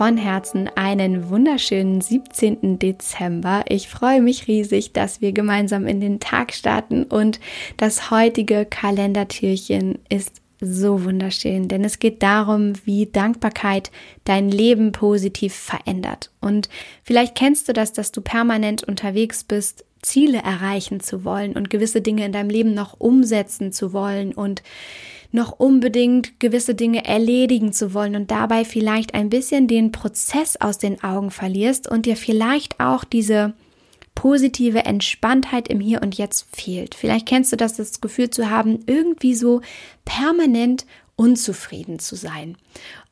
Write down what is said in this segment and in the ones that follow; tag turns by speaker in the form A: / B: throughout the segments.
A: von Herzen einen wunderschönen 17. Dezember. Ich freue mich riesig, dass wir gemeinsam in den Tag starten und das heutige Kalendertürchen ist so wunderschön, denn es geht darum, wie Dankbarkeit dein Leben positiv verändert. Und vielleicht kennst du das, dass du permanent unterwegs bist, Ziele erreichen zu wollen und gewisse Dinge in deinem Leben noch umsetzen zu wollen und noch unbedingt gewisse Dinge erledigen zu wollen und dabei vielleicht ein bisschen den Prozess aus den Augen verlierst und dir vielleicht auch diese positive Entspanntheit im Hier und Jetzt fehlt. Vielleicht kennst du das, das Gefühl zu haben, irgendwie so permanent unzufrieden zu sein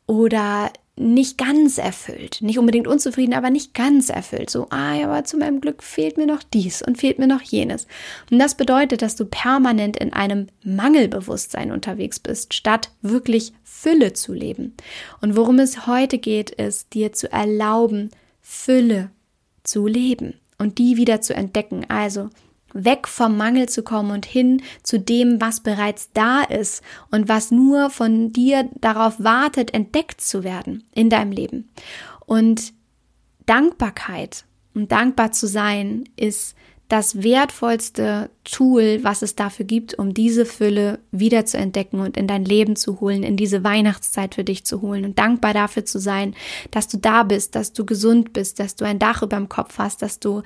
A: oder nicht ganz erfüllt. Nicht unbedingt unzufrieden, aber nicht ganz erfüllt. So, ah, aber zu meinem Glück fehlt mir noch dies und fehlt mir noch jenes. Und das bedeutet, dass du permanent in einem Mangelbewusstsein unterwegs bist, statt wirklich Fülle zu leben. Und worum es heute geht, ist, dir zu erlauben, Fülle zu leben und die wieder zu entdecken. Also weg vom Mangel zu kommen und hin zu dem, was bereits da ist und was nur von dir darauf wartet, entdeckt zu werden in deinem Leben. Und Dankbarkeit und dankbar zu sein ist das wertvollste Tool, was es dafür gibt, um diese Fülle wieder zu entdecken und in dein Leben zu holen, in diese Weihnachtszeit für dich zu holen und dankbar dafür zu sein, dass du da bist, dass du gesund bist, dass du ein Dach über dem Kopf hast, dass du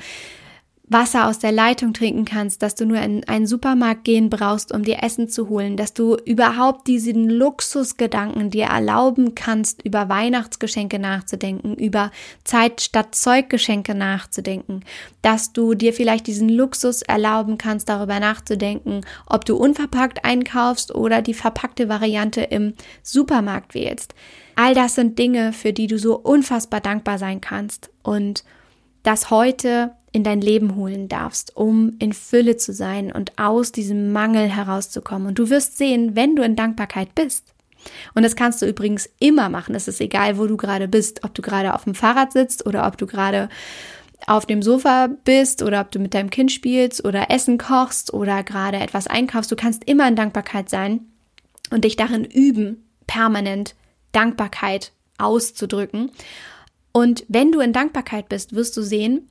A: Wasser aus der Leitung trinken kannst, dass du nur in einen Supermarkt gehen brauchst, um dir Essen zu holen, dass du überhaupt diesen Luxusgedanken dir erlauben kannst, über Weihnachtsgeschenke nachzudenken, über Zeit statt Zeuggeschenke nachzudenken, dass du dir vielleicht diesen Luxus erlauben kannst, darüber nachzudenken, ob du unverpackt einkaufst oder die verpackte Variante im Supermarkt wählst. All das sind Dinge, für die du so unfassbar dankbar sein kannst und das heute in dein Leben holen darfst, um in Fülle zu sein und aus diesem Mangel herauszukommen. Und du wirst sehen, wenn du in Dankbarkeit bist. Und das kannst du übrigens immer machen. Es ist egal, wo du gerade bist, ob du gerade auf dem Fahrrad sitzt oder ob du gerade auf dem Sofa bist oder ob du mit deinem Kind spielst oder Essen kochst oder gerade etwas einkaufst. Du kannst immer in Dankbarkeit sein und dich darin üben, permanent Dankbarkeit auszudrücken. Und wenn du in Dankbarkeit bist, wirst du sehen,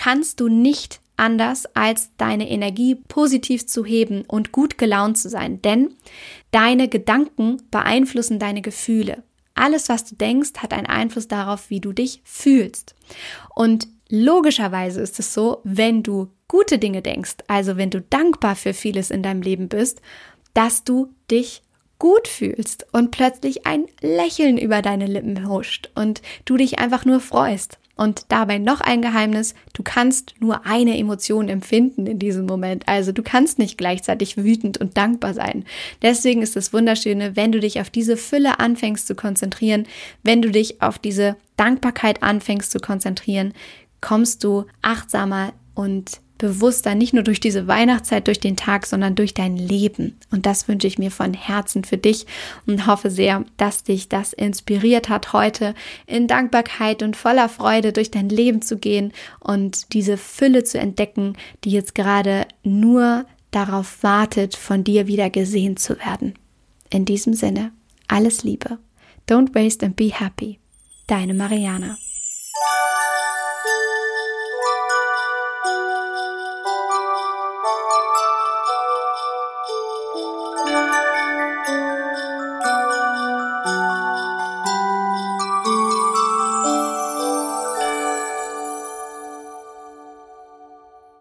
A: kannst du nicht anders, als deine Energie positiv zu heben und gut gelaunt zu sein. Denn deine Gedanken beeinflussen deine Gefühle. Alles, was du denkst, hat einen Einfluss darauf, wie du dich fühlst. Und logischerweise ist es so, wenn du gute Dinge denkst, also wenn du dankbar für vieles in deinem Leben bist, dass du dich gut fühlst und plötzlich ein Lächeln über deine Lippen huscht und du dich einfach nur freust. Und dabei noch ein Geheimnis, du kannst nur eine Emotion empfinden in diesem Moment. Also du kannst nicht gleichzeitig wütend und dankbar sein. Deswegen ist es wunderschöne, wenn du dich auf diese Fülle anfängst zu konzentrieren, wenn du dich auf diese Dankbarkeit anfängst zu konzentrieren, kommst du achtsamer und bewusster, nicht nur durch diese Weihnachtszeit, durch den Tag, sondern durch dein Leben. Und das wünsche ich mir von Herzen für dich und hoffe sehr, dass dich das inspiriert hat, heute in Dankbarkeit und voller Freude durch dein Leben zu gehen und diese Fülle zu entdecken, die jetzt gerade nur darauf wartet, von dir wieder gesehen zu werden. In diesem Sinne, alles Liebe. Don't waste and be happy. Deine Mariana.